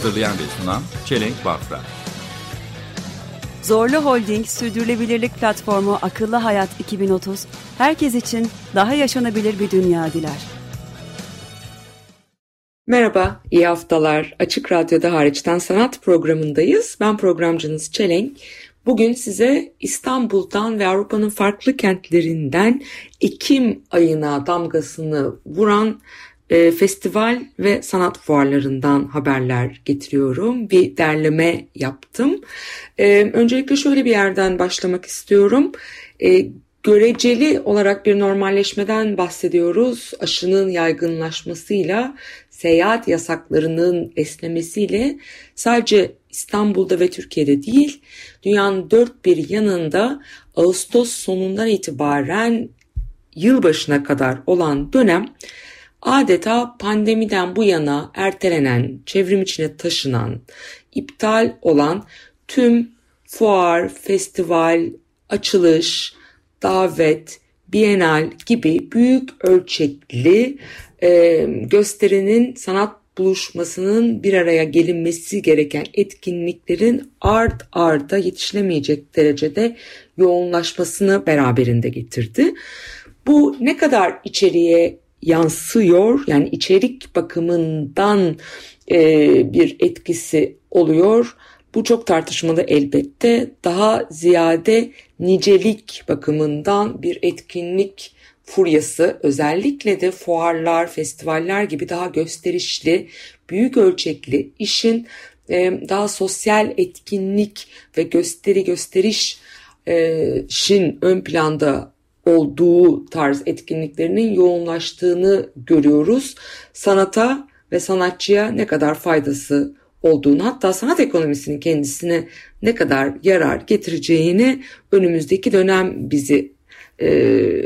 Hazırlayan ve sunan Çelenk Bafra Zorlu Holding Sürdürülebilirlik Platformu Akıllı Hayat 2030, herkes için daha yaşanabilir bir dünya diler. Merhaba, iyi haftalar. Açık Radyo'da hariçten sanat programındayız. Ben programcınız Çelenk. Bugün size İstanbul'dan ve Avrupa'nın farklı kentlerinden Ekim ayına damgasını vuran e, festival ve sanat fuarlarından haberler getiriyorum. Bir derleme yaptım. E, öncelikle şöyle bir yerden başlamak istiyorum. E, göreceli olarak bir normalleşmeden bahsediyoruz. Aşının yaygınlaşmasıyla, seyahat yasaklarının esnemesiyle sadece İstanbul'da ve Türkiye'de değil, dünyanın dört bir yanında Ağustos sonundan itibaren yılbaşına kadar olan dönem adeta pandemiden bu yana ertelenen, çevrim içine taşınan, iptal olan tüm fuar, festival, açılış, davet, bienal gibi büyük ölçekli e, gösterinin sanat buluşmasının bir araya gelinmesi gereken etkinliklerin art arda yetişilemeyecek derecede yoğunlaşmasını beraberinde getirdi. Bu ne kadar içeriye yansıyor yani içerik bakımından e, bir etkisi oluyor. Bu çok tartışmalı elbette. Daha ziyade nicelik bakımından bir etkinlik furyası özellikle de fuarlar, festivaller gibi daha gösterişli, büyük ölçekli işin e, daha sosyal etkinlik ve gösteri gösteriş e, şin ön planda olduğu tarz etkinliklerinin yoğunlaştığını görüyoruz. Sanata ve sanatçıya ne kadar faydası olduğunu hatta sanat ekonomisinin kendisine ne kadar yarar getireceğini önümüzdeki dönem bizi e,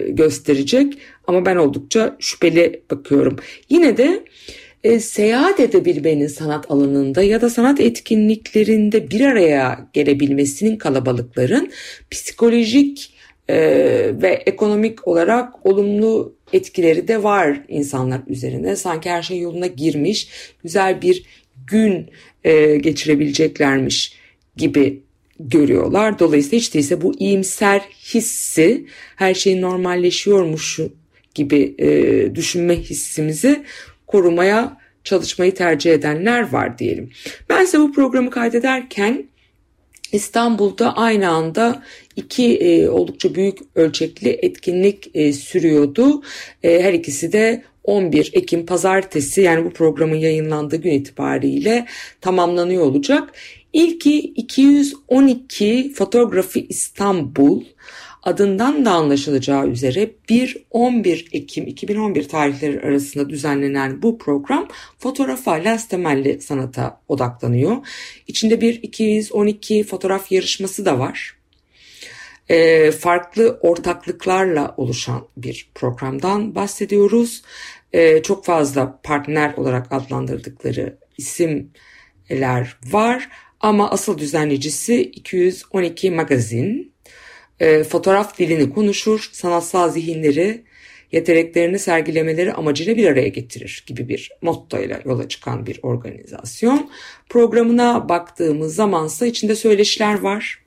gösterecek ama ben oldukça şüpheli bakıyorum. Yine de e, seyahat edebilmenin sanat alanında ya da sanat etkinliklerinde bir araya gelebilmesinin kalabalıkların psikolojik e, ve ekonomik olarak olumlu etkileri de var insanlar üzerine. Sanki her şey yoluna girmiş, güzel bir gün e, geçirebileceklermiş gibi görüyorlar. Dolayısıyla hiç değilse bu iyimser hissi her şey normalleşiyormuş gibi e, düşünme hissimizi korumaya çalışmayı tercih edenler var diyelim. Ben ise bu programı kaydederken İstanbul'da aynı anda iki e, oldukça büyük ölçekli etkinlik e, sürüyordu. E, her ikisi de 11 Ekim pazartesi yani bu programın yayınlandığı gün itibariyle tamamlanıyor olacak. İlki 212 Fotografi İstanbul adından da anlaşılacağı üzere 1-11 Ekim 2011 tarihleri arasında düzenlenen bu program fotoğrafa lens temelli sanata odaklanıyor. İçinde bir 212 fotoğraf yarışması da var. E, farklı ortaklıklarla oluşan bir programdan bahsediyoruz. E, çok fazla partner olarak adlandırdıkları isimler var ama asıl düzenleyicisi 212 magazin e, fotoğraf dilini konuşur, sanatsal zihinleri, yeteneklerini sergilemeleri amacıyla bir araya getirir gibi bir mottoyla yola çıkan bir organizasyon. Programına baktığımız zamansa içinde söyleşiler var,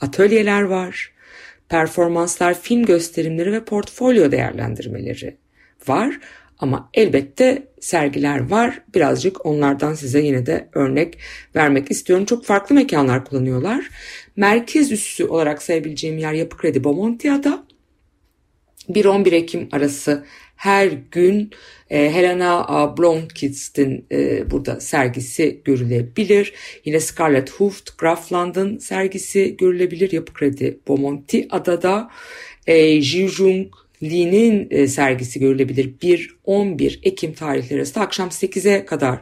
atölyeler var, performanslar, film gösterimleri ve portfolyo değerlendirmeleri var. Ama elbette sergiler var. Birazcık onlardan size yine de örnek vermek istiyorum. Çok farklı mekanlar kullanıyorlar. Merkez üssü olarak sayabileceğim yer Yapı Kredi Bomontia'da. 1-11 Ekim arası her gün e, Helena Blomkist'in e, burada sergisi görülebilir. Yine Scarlett Hooft Grafland'ın sergisi görülebilir. Yapı Kredi Bomontia'da. E, Ji Lee'nin e, sergisi görülebilir. 1-11 Ekim tarihleri arasında akşam 8'e kadar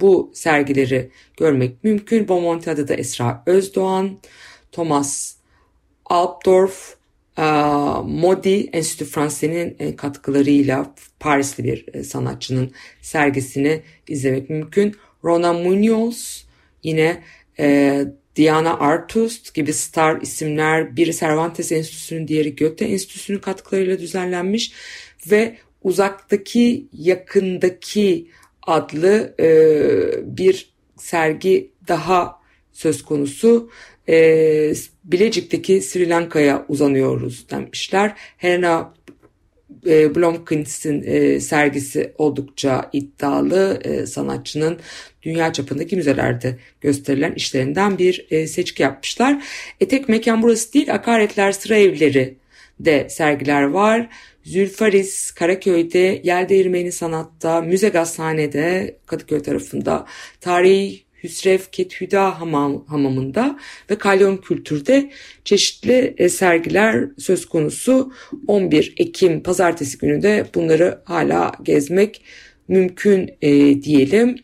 bu sergileri görmek mümkün. Bomontia'da da Esra Özdoğan, Thomas Alpdorf, Modi Enstitü Franse'nin e, katkılarıyla Parisli bir e, sanatçının sergisini izlemek mümkün. Rona Munoz yine Diana Artust gibi star isimler biri Cervantes Enstitüsü'nün diğeri Goethe Enstitüsü'nün katkılarıyla düzenlenmiş ve uzaktaki yakındaki adlı e, bir sergi daha söz konusu. E, Bilecik'teki Sri Lanka'ya uzanıyoruz demişler. Helena e, Blomkins'in e, sergisi oldukça iddialı e, sanatçının dünya çapındaki müzelerde gösterilen işlerinden bir e, seçki yapmışlar. E tek mekan burası değil Akaretler Sıra Evleri de sergiler var. Zülfaris Karaköy'de, Yel Değirmeni Sanat'ta, Müze Gazhane'de Kadıköy tarafında, Tarihi Hüsrev Kethüda hamam, hamamında ve Kalyon Kültür'de çeşitli e, sergiler söz konusu. 11 Ekim pazartesi günü de bunları hala gezmek mümkün e, diyelim.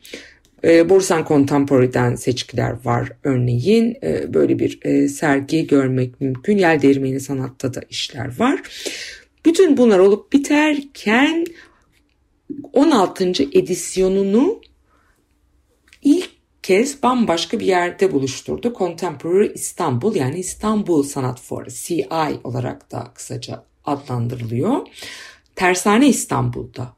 E, Borsan Contemporary'den seçkiler var örneğin. E, böyle bir e, sergi görmek mümkün. Yel Değirmeni Sanat'ta da işler var. Bütün bunlar olup biterken 16. edisyonunu kez bambaşka bir yerde buluşturdu. Contemporary İstanbul yani İstanbul Sanat Fuarı CI olarak da kısaca adlandırılıyor. Tersane İstanbul'da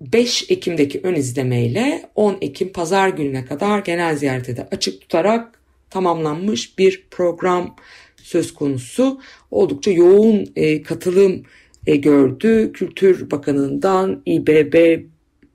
5 Ekim'deki ön izlemeyle 10 Ekim pazar gününe kadar genel ziyarete de açık tutarak tamamlanmış bir program söz konusu. Oldukça yoğun e, katılım e, gördü. Kültür Bakanı'ndan İBB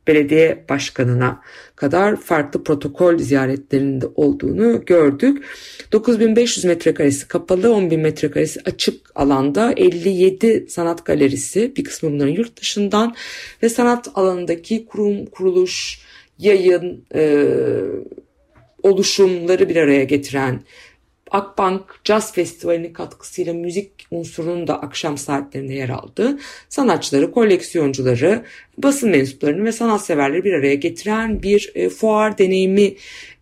belediye başkanına kadar farklı protokol ziyaretlerinde olduğunu gördük. 9500 metrekaresi kapalı, 10.000 metrekaresi açık alanda 57 sanat galerisi, bir kısmı bunların yurt dışından ve sanat alanındaki kurum, kuruluş, yayın, e, oluşumları bir araya getiren Akbank Jazz Festivali'nin katkısıyla müzik unsurunun da akşam saatlerinde yer aldı. Sanatçıları, koleksiyoncuları, basın mensuplarını ve sanatseverleri bir araya getiren bir e, fuar deneyimi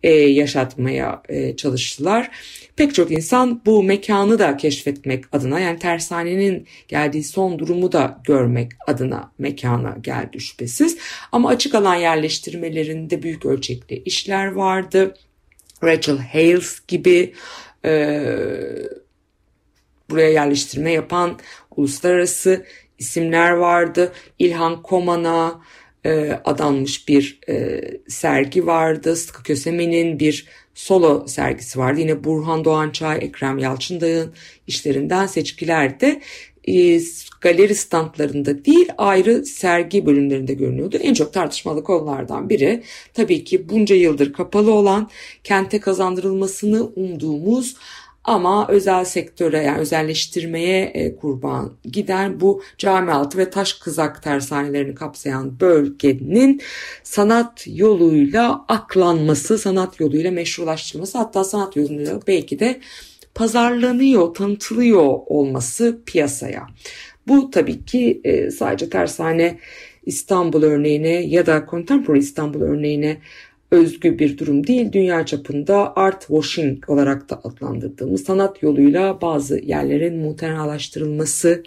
e, yaşatmaya e, çalıştılar. Pek çok insan bu mekanı da keşfetmek adına yani tersanenin geldiği son durumu da görmek adına mekana geldi şüphesiz. Ama açık alan yerleştirmelerinde büyük ölçekli işler vardı. Rachel Hales gibi e, buraya yerleştirme yapan uluslararası isimler vardı. İlhan Koman'a e, adanmış bir e, sergi vardı. Sıtkı Kösemen'in bir solo sergisi vardı. Yine Burhan Doğançay, Ekrem Yalçındağ'ın işlerinden seçkiler e, galeri standlarında değil ayrı sergi bölümlerinde görünüyordu. En çok tartışmalı konulardan biri tabii ki bunca yıldır kapalı olan kente kazandırılmasını umduğumuz ama özel sektöre yani özelleştirmeye e, kurban giden bu cami altı ve taş kızak tersanelerini kapsayan bölgenin sanat yoluyla aklanması, sanat yoluyla meşrulaştırılması hatta sanat yoluyla belki de pazarlanıyor, tanıtılıyor olması piyasaya. Bu tabii ki e, sadece tersane İstanbul örneğine ya da Contemporary İstanbul örneğine özgü bir durum değil. Dünya çapında art washing olarak da adlandırdığımız sanat yoluyla bazı yerlerin muhtenalaştırılması,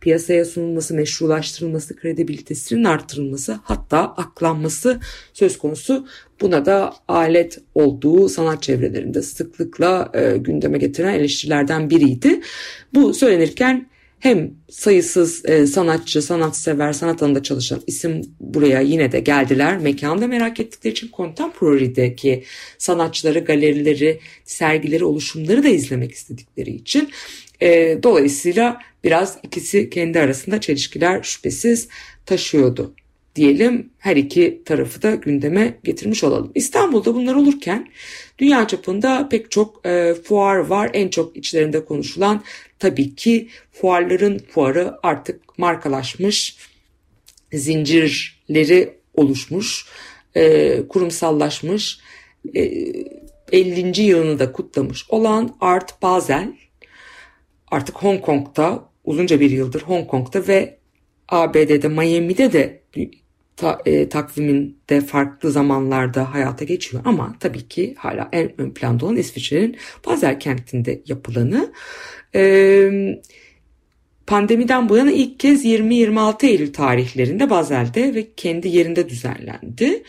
piyasaya sunulması, meşrulaştırılması, kredibilitesinin artırılması hatta aklanması söz konusu. Buna da alet olduğu sanat çevrelerinde sıklıkla e, gündeme getiren eleştirilerden biriydi. Bu söylenirken hem sayısız e, sanatçı, sanatsever, sanat alanında çalışan isim buraya yine de geldiler. Mekanda merak ettikleri için Contemporary'deki sanatçıları, galerileri, sergileri, oluşumları da izlemek istedikleri için e, dolayısıyla biraz ikisi kendi arasında çelişkiler şüphesiz taşıyordu diyelim her iki tarafı da gündeme getirmiş olalım. İstanbul'da bunlar olurken dünya çapında pek çok e, fuar var. En çok içlerinde konuşulan tabii ki fuarların fuarı artık markalaşmış, zincirleri oluşmuş, e, kurumsallaşmış, e, 50. yılını da kutlamış olan Art Basel artık Hong Kong'da uzunca bir yıldır Hong Kong'da ve ABD'de Miami'de de ta, e, takviminde farklı zamanlarda hayata geçiyor ama tabii ki hala en ön planda olan İsviçre'nin Basel kentinde yapılanı. E, pandemiden bu yana ilk kez 20-26 Eylül tarihlerinde Basel'de ve kendi yerinde düzenlendi.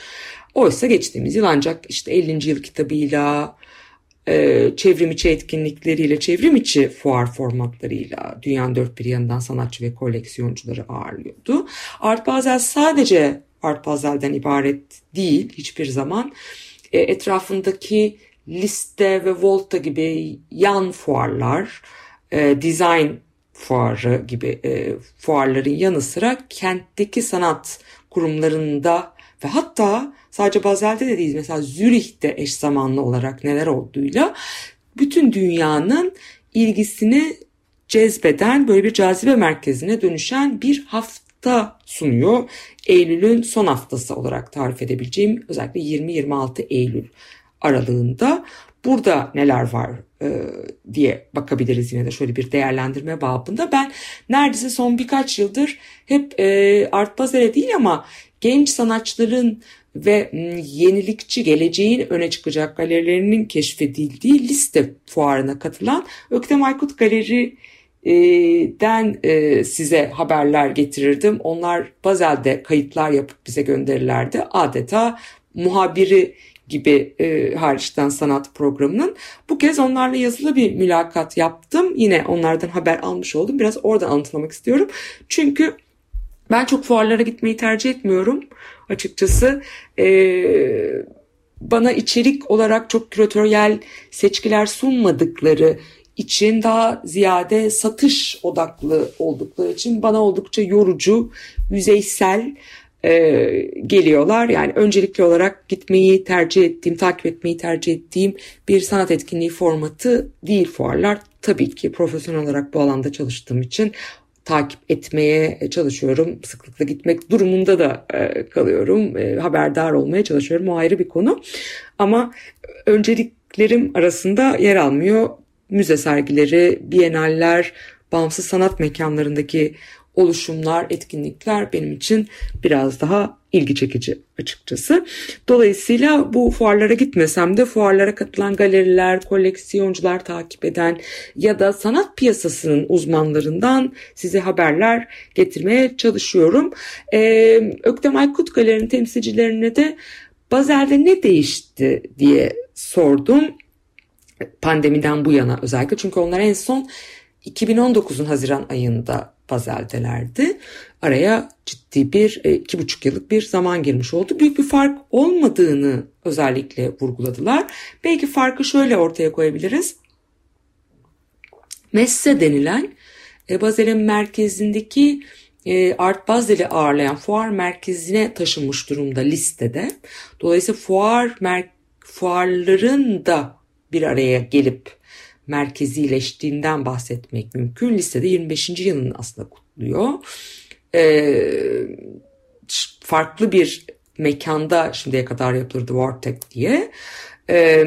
Oysa geçtiğimiz yıl ancak işte 50. yıl kitabıyla, e, çevrim içi etkinlikleriyle, çevrim içi fuar formatlarıyla dünyanın dört bir yanından sanatçı ve koleksiyoncuları ağırlıyordu. Art Basel sadece Art Basel'den ibaret değil hiçbir zaman. E, etrafındaki liste ve Volta gibi yan fuarlar, e, design fuarı gibi e, fuarların yanı sıra kentteki sanat kurumlarında ve hatta sadece Basel'de de değil mesela Zürih'te eş zamanlı olarak neler olduğuyla bütün dünyanın ilgisini cezbeden böyle bir cazibe merkezine dönüşen bir hafta sunuyor. Eylül'ün son haftası olarak tarif edebileceğim özellikle 20-26 Eylül aralığında burada neler var e, diye bakabiliriz yine de şöyle bir değerlendirme babında. Ben neredeyse son birkaç yıldır hep e, Art Basel'e değil ama genç sanatçıların ve yenilikçi geleceğin öne çıkacak galerilerinin keşfedildiği liste fuarına katılan Öktem Aykut Galeri den e, size haberler getirirdim. Onlar Bazel'de kayıtlar yapıp bize gönderirlerdi. Adeta muhabiri gibi e, hariçten sanat programının. Bu kez onlarla yazılı bir mülakat yaptım. Yine onlardan haber almış oldum. Biraz oradan anlatmak istiyorum. Çünkü ben çok fuarlara gitmeyi tercih etmiyorum açıkçası. Ee, bana içerik olarak çok küratöryel seçkiler sunmadıkları için daha ziyade satış odaklı oldukları için bana oldukça yorucu, yüzeysel e, geliyorlar. Yani öncelikli olarak gitmeyi tercih ettiğim, takip etmeyi tercih ettiğim bir sanat etkinliği formatı değil fuarlar. Tabii ki profesyonel olarak bu alanda çalıştığım için takip etmeye çalışıyorum. Sıklıkla gitmek durumunda da e, kalıyorum. E, haberdar olmaya çalışıyorum. O ayrı bir konu. Ama önceliklerim arasında yer almıyor. Müze sergileri, bienaller, bağımsız sanat mekanlarındaki oluşumlar, etkinlikler benim için biraz daha ilgi çekici açıkçası. Dolayısıyla bu fuarlara gitmesem de fuarlara katılan galeriler, koleksiyoncular takip eden ya da sanat piyasasının uzmanlarından size haberler getirmeye çalışıyorum. Ee, Öktem Aykut Galeri'nin temsilcilerine de Bazel'de ne değişti diye sordum. Pandemiden bu yana özellikle çünkü onlar en son 2019'un Haziran ayında Bazel'delerdi. Araya ciddi bir e, iki buçuk yıllık bir zaman girmiş oldu. Büyük bir fark olmadığını özellikle vurguladılar. Belki farkı şöyle ortaya koyabiliriz. Messe denilen e, Bazel'in merkezindeki e, Art Basel'i ağırlayan fuar merkezine taşınmış durumda listede. Dolayısıyla fuar mer fuarların da bir araya gelip merkezileştiğinden bahsetmek mümkün. Listede 25. yılını aslında kutluyor. Ee, farklı bir mekanda şimdiye kadar yapılırdı Vortex diye. Ee,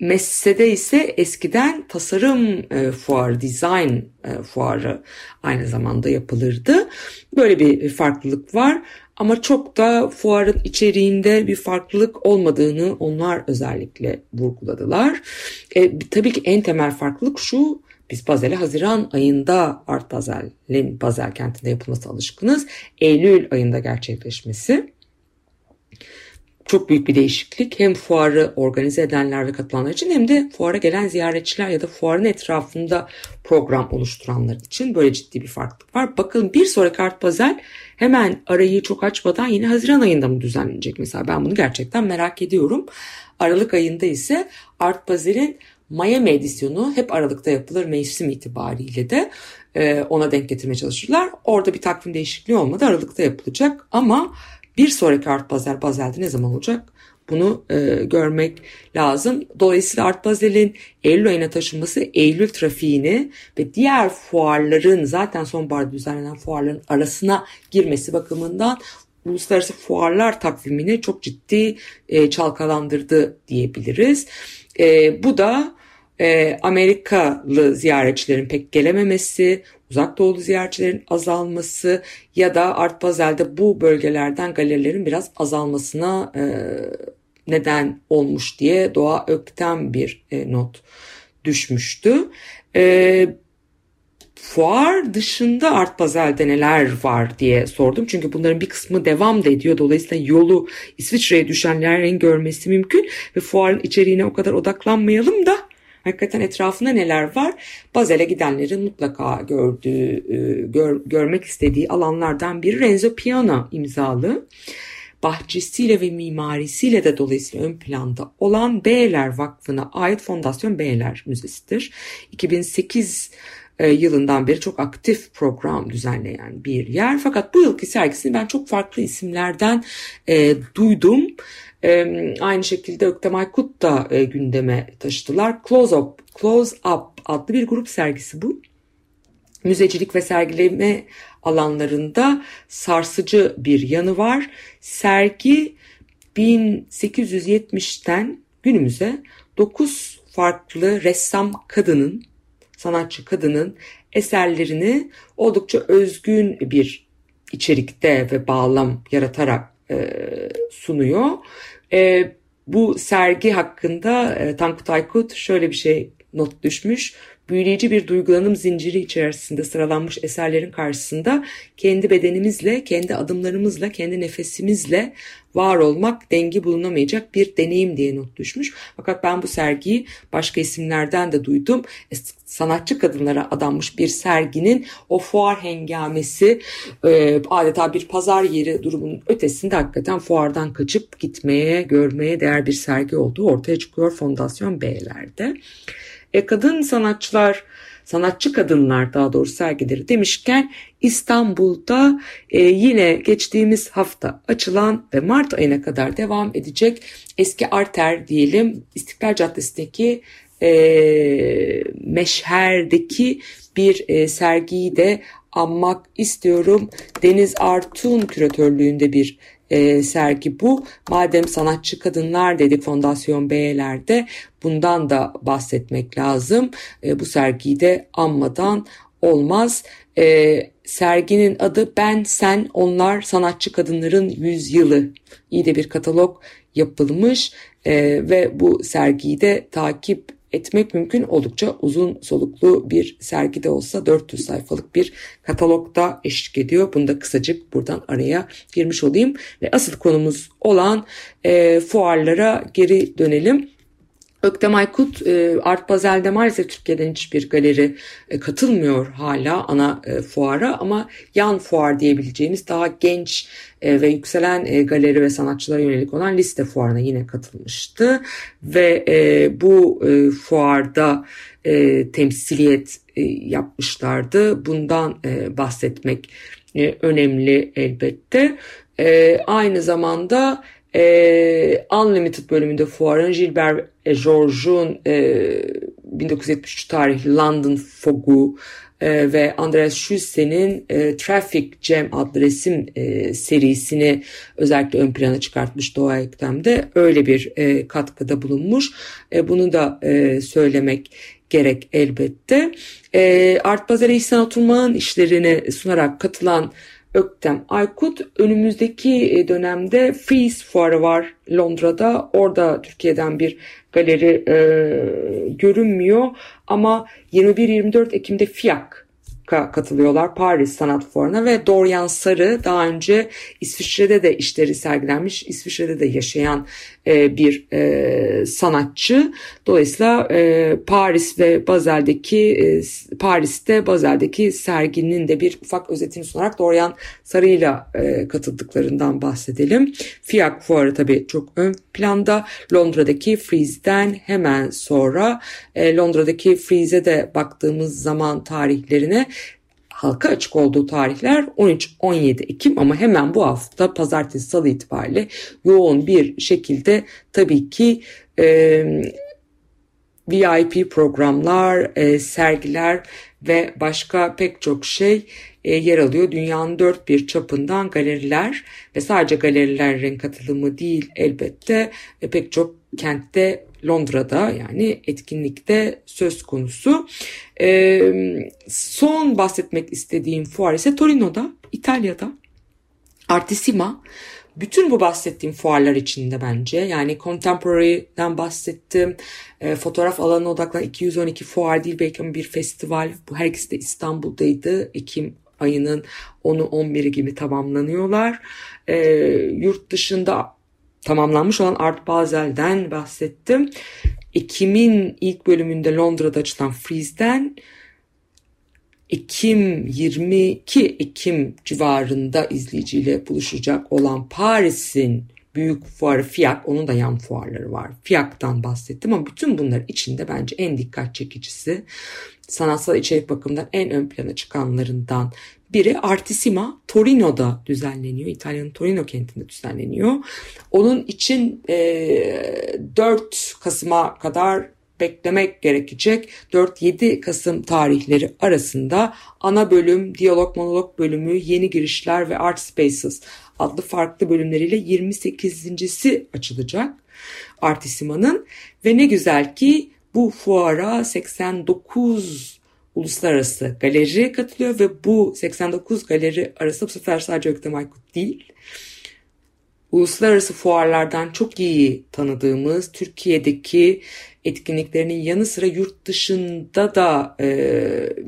Messe'de ise eskiden tasarım e, fuarı, design e, fuarı aynı zamanda yapılırdı. Böyle bir farklılık var ama çok da fuarın içeriğinde bir farklılık olmadığını onlar özellikle vurguladılar. E, tabii ki en temel farklılık şu, biz Bazel'e Haziran ayında Art Bazel'in Bazel kentinde yapılması alışkınız. Eylül ayında gerçekleşmesi çok büyük bir değişiklik. Hem fuarı organize edenler ve katılanlar için hem de fuara gelen ziyaretçiler ya da fuarın etrafında program oluşturanlar için böyle ciddi bir farklılık var. Bakın bir sonraki Art Basel hemen arayı çok açmadan yine Haziran ayında mı düzenlenecek mesela ben bunu gerçekten merak ediyorum. Aralık ayında ise Art Basel'in Miami edisyonu hep Aralık'ta yapılır mevsim itibariyle de e, ona denk getirmeye çalışırlar. Orada bir takvim değişikliği olmadı Aralık'ta yapılacak ama bir sonraki Art Basel Basel'de ne zaman olacak? Bunu e, görmek lazım. Dolayısıyla Art Basel'in Eylül ayına taşınması Eylül trafiğini ve diğer fuarların zaten sonbaharda düzenlenen fuarların arasına girmesi bakımından uluslararası fuarlar takvimini çok ciddi e, çalkalandırdı diyebiliriz. E, bu da e, Amerikalı ziyaretçilerin pek gelememesi, uzak doğulu ziyaretçilerin azalması ya da Art Basel'de bu bölgelerden galerilerin biraz azalmasına e, neden olmuş diye Doğa Ökten bir e, not düşmüştü. E, fuar dışında Art Basel'de neler var diye sordum. Çünkü bunların bir kısmı devam da ediyor. Dolayısıyla yolu İsviçre'ye düşenlerin görmesi mümkün. Ve fuarın içeriğine o kadar odaklanmayalım da hakikaten etrafında neler var? Basel'e gidenlerin mutlaka gördüğü, e, gör, görmek istediği alanlardan biri Renzo Piano imzalı bahçesiyle ve mimarisiyle de dolayısıyla ön planda olan Beyler Vakfı'na ait Fondasyon Beyler Müzesi'dir. 2008 e, yılından beri çok aktif program düzenleyen bir yer. Fakat bu yılki sergisini ben çok farklı isimlerden e, duydum. E, aynı şekilde Öktem Aykut da e, gündeme taşıdılar. Close Up, Close Up adlı bir grup sergisi bu. Müzecilik ve sergileme alanlarında sarsıcı bir yanı var. Sergi 1870'ten günümüze 9 farklı ressam kadının, sanatçı kadının eserlerini oldukça özgün bir içerikte ve bağlam yaratarak e, sunuyor. E, bu sergi hakkında e, Tankut Aykut şöyle bir şey not düşmüş büyüleyici bir duygulanım zinciri içerisinde sıralanmış eserlerin karşısında kendi bedenimizle, kendi adımlarımızla, kendi nefesimizle var olmak dengi bulunamayacak bir deneyim diye not düşmüş. Fakat ben bu sergiyi başka isimlerden de duydum. E, sanatçı kadınlara adanmış bir serginin o fuar hengamesi e, adeta bir pazar yeri durumunun ötesinde hakikaten fuardan kaçıp gitmeye, görmeye değer bir sergi olduğu ortaya çıkıyor Fondasyon B'lerde. E, kadın sanatçılar, sanatçı kadınlar daha doğrusu sergileri demişken İstanbul'da e, yine geçtiğimiz hafta açılan ve Mart ayına kadar devam edecek eski arter diyelim İstiklal Caddesi'ndeki e, Meşher'deki bir e, sergiyi de anmak istiyorum. Deniz Artun küratörlüğünde bir e, sergi bu. Madem sanatçı kadınlar dedik Fondasyon B'lerde bundan da bahsetmek lazım. E, bu sergiyi de anmadan olmaz. E, serginin adı Ben, Sen, Onlar Sanatçı Kadınların Yüzyılı. İyi de bir katalog yapılmış e, ve bu sergiyi de takip etmek mümkün. Oldukça uzun soluklu bir sergide olsa 400 sayfalık bir katalogda eşlik ediyor. Bunu da kısacık buradan araya girmiş olayım. Ve asıl konumuz olan e, fuarlara geri dönelim. Öktem Aykut e, Art Basel'de maalesef Türkiye'den hiçbir galeri e, katılmıyor hala ana e, fuara ama yan fuar diyebileceğimiz daha genç ve yükselen galeri ve sanatçılara yönelik olan liste fuarına yine katılmıştı ve bu fuarda temsiliyet yapmışlardı. Bundan bahsetmek önemli elbette. Aynı zamanda e, Unlimited bölümünde fuarın Gilbert Georges'un e, 1973 tarihli London Fog'u e, ve Andreas Schusse'nin e, Traffic Jam adlı resim e, serisini özellikle ön plana çıkartmış Doğa Ektem'de öyle bir e, katkıda bulunmuş. E, bunu da e, söylemek gerek elbette. E, Art Bazar'a İhsan Oturmağ'ın işlerini sunarak katılan Öktem Aykut önümüzdeki e, dönemde Freeze fuarı var Londra'da. Orada Türkiye'den bir galeri e, görünmüyor ama 21-24 Ekim'de FIAK katılıyorlar Paris Sanat Fuarı'na ve Dorian Sarı daha önce İsviçre'de de işleri sergilenmiş, İsviçre'de de yaşayan e, bir e, sanatçı. Dolayısıyla e, Paris ve Bazel'deki e, Paris'te Bazel'deki serginin de bir ufak özetini sunarak Dorian Sarı'yla e, katıldıklarından bahsedelim. FIAC fuarı tabii çok ön planda. Londra'daki Freeze'den hemen sonra e, Londra'daki Freeze'e de baktığımız zaman tarihlerine halka açık olduğu tarihler 13-17 Ekim ama hemen bu hafta pazartesi salı itibariyle yoğun bir şekilde tabii ki e, VIP programlar, e, sergiler ve başka pek çok şey e, yer alıyor. Dünyanın dört bir çapından galeriler ve sadece galerilerin katılımı değil elbette e, pek çok kentte Londra'da yani etkinlikte söz konusu. E, son bahsetmek istediğim fuar ise Torino'da, İtalya'da. Artissima bütün bu bahsettiğim fuarlar içinde bence yani Contemporary'den bahsettim. E, fotoğraf alanına odaklanan 212 fuar değil belki ama bir festival. Bu her ikisi de İstanbul'daydı. Ekim ayının 10'u 11'i gibi tamamlanıyorlar. E, yurt dışında tamamlanmış olan Art Basel'den bahsettim. Ekim'in ilk bölümünde Londra'da açılan Freeze'den Ekim 22 Ekim civarında izleyiciyle buluşacak olan Paris'in büyük fuarı FIAC, onun da yan fuarları var. FIAC'tan bahsettim ama bütün bunlar içinde bence en dikkat çekicisi, sanatsal içerik bakımından en ön plana çıkanlarından biri Artissima Torino'da düzenleniyor. İtalya'nın Torino kentinde düzenleniyor. Onun için e, 4 Kasım'a kadar beklemek gerekecek. 4-7 Kasım tarihleri arasında ana bölüm, diyalog monolog bölümü, yeni girişler ve art spaces adlı farklı bölümleriyle 28.si açılacak Artissima'nın ve ne güzel ki bu fuara 89 uluslararası galeri katılıyor ve bu 89 galeri arasında bu sefer sadece Öktem Aykut değil uluslararası fuarlardan çok iyi tanıdığımız Türkiye'deki etkinliklerinin yanı sıra yurt dışında da e,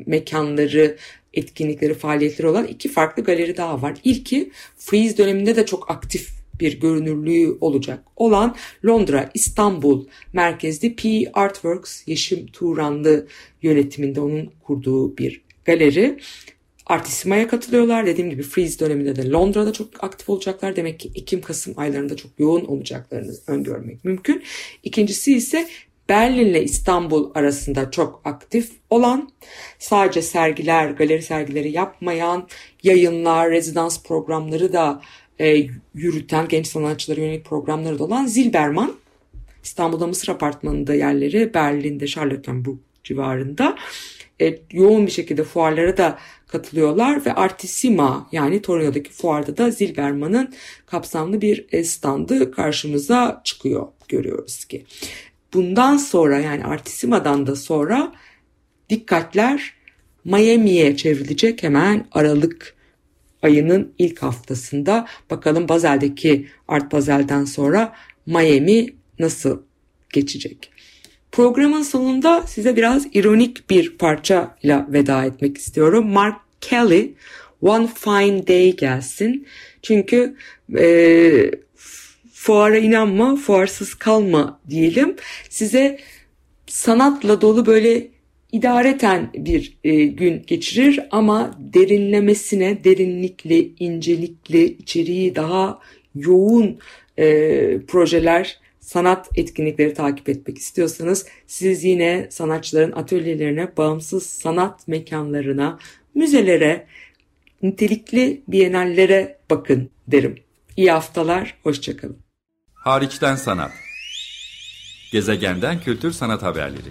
mekanları, etkinlikleri, faaliyetleri olan iki farklı galeri daha var. İlki Freeze döneminde de çok aktif bir görünürlüğü olacak olan Londra, İstanbul merkezli P Artworks Yeşim Turanlı yönetiminde onun kurduğu bir galeri. Artissima'ya katılıyorlar. Dediğim gibi Freeze döneminde de Londra'da çok aktif olacaklar. Demek ki Ekim-Kasım aylarında çok yoğun olacaklarını öngörmek mümkün. İkincisi ise Berlin ile İstanbul arasında çok aktif olan, sadece sergiler, galeri sergileri yapmayan, yayınlar, rezidans programları da e, yürüten genç sanatçılara yönelik programları da olan Zilberman. İstanbul'da Mısır Apartmanı'nda yerleri, Berlin'de Charlottenburg civarında e, yoğun bir şekilde fuarlara da katılıyorlar ve Artissima yani Torino'daki fuarda da Zilberman'ın kapsamlı bir e, standı karşımıza çıkıyor görüyoruz ki. Bundan sonra yani Artissima'dan da sonra dikkatler Miami'ye çevrilecek hemen Aralık ayının ilk haftasında. Bakalım Bazel'deki Art Bazel'den sonra Miami nasıl geçecek? Programın sonunda size biraz ironik bir parçayla veda etmek istiyorum. Mark Kelly One Fine Day gelsin. Çünkü e, fuara inanma, fuarsız kalma diyelim. Size sanatla dolu böyle idareten bir e, gün geçirir ama derinlemesine, derinlikli, incelikli, içeriği daha yoğun e, projeler, sanat etkinlikleri takip etmek istiyorsanız siz yine sanatçıların atölyelerine, bağımsız sanat mekanlarına, müzelere, nitelikli bienallere bakın derim. İyi haftalar, hoşçakalın. Hariçten sanat. Gezegenden kültür sanat haberleri.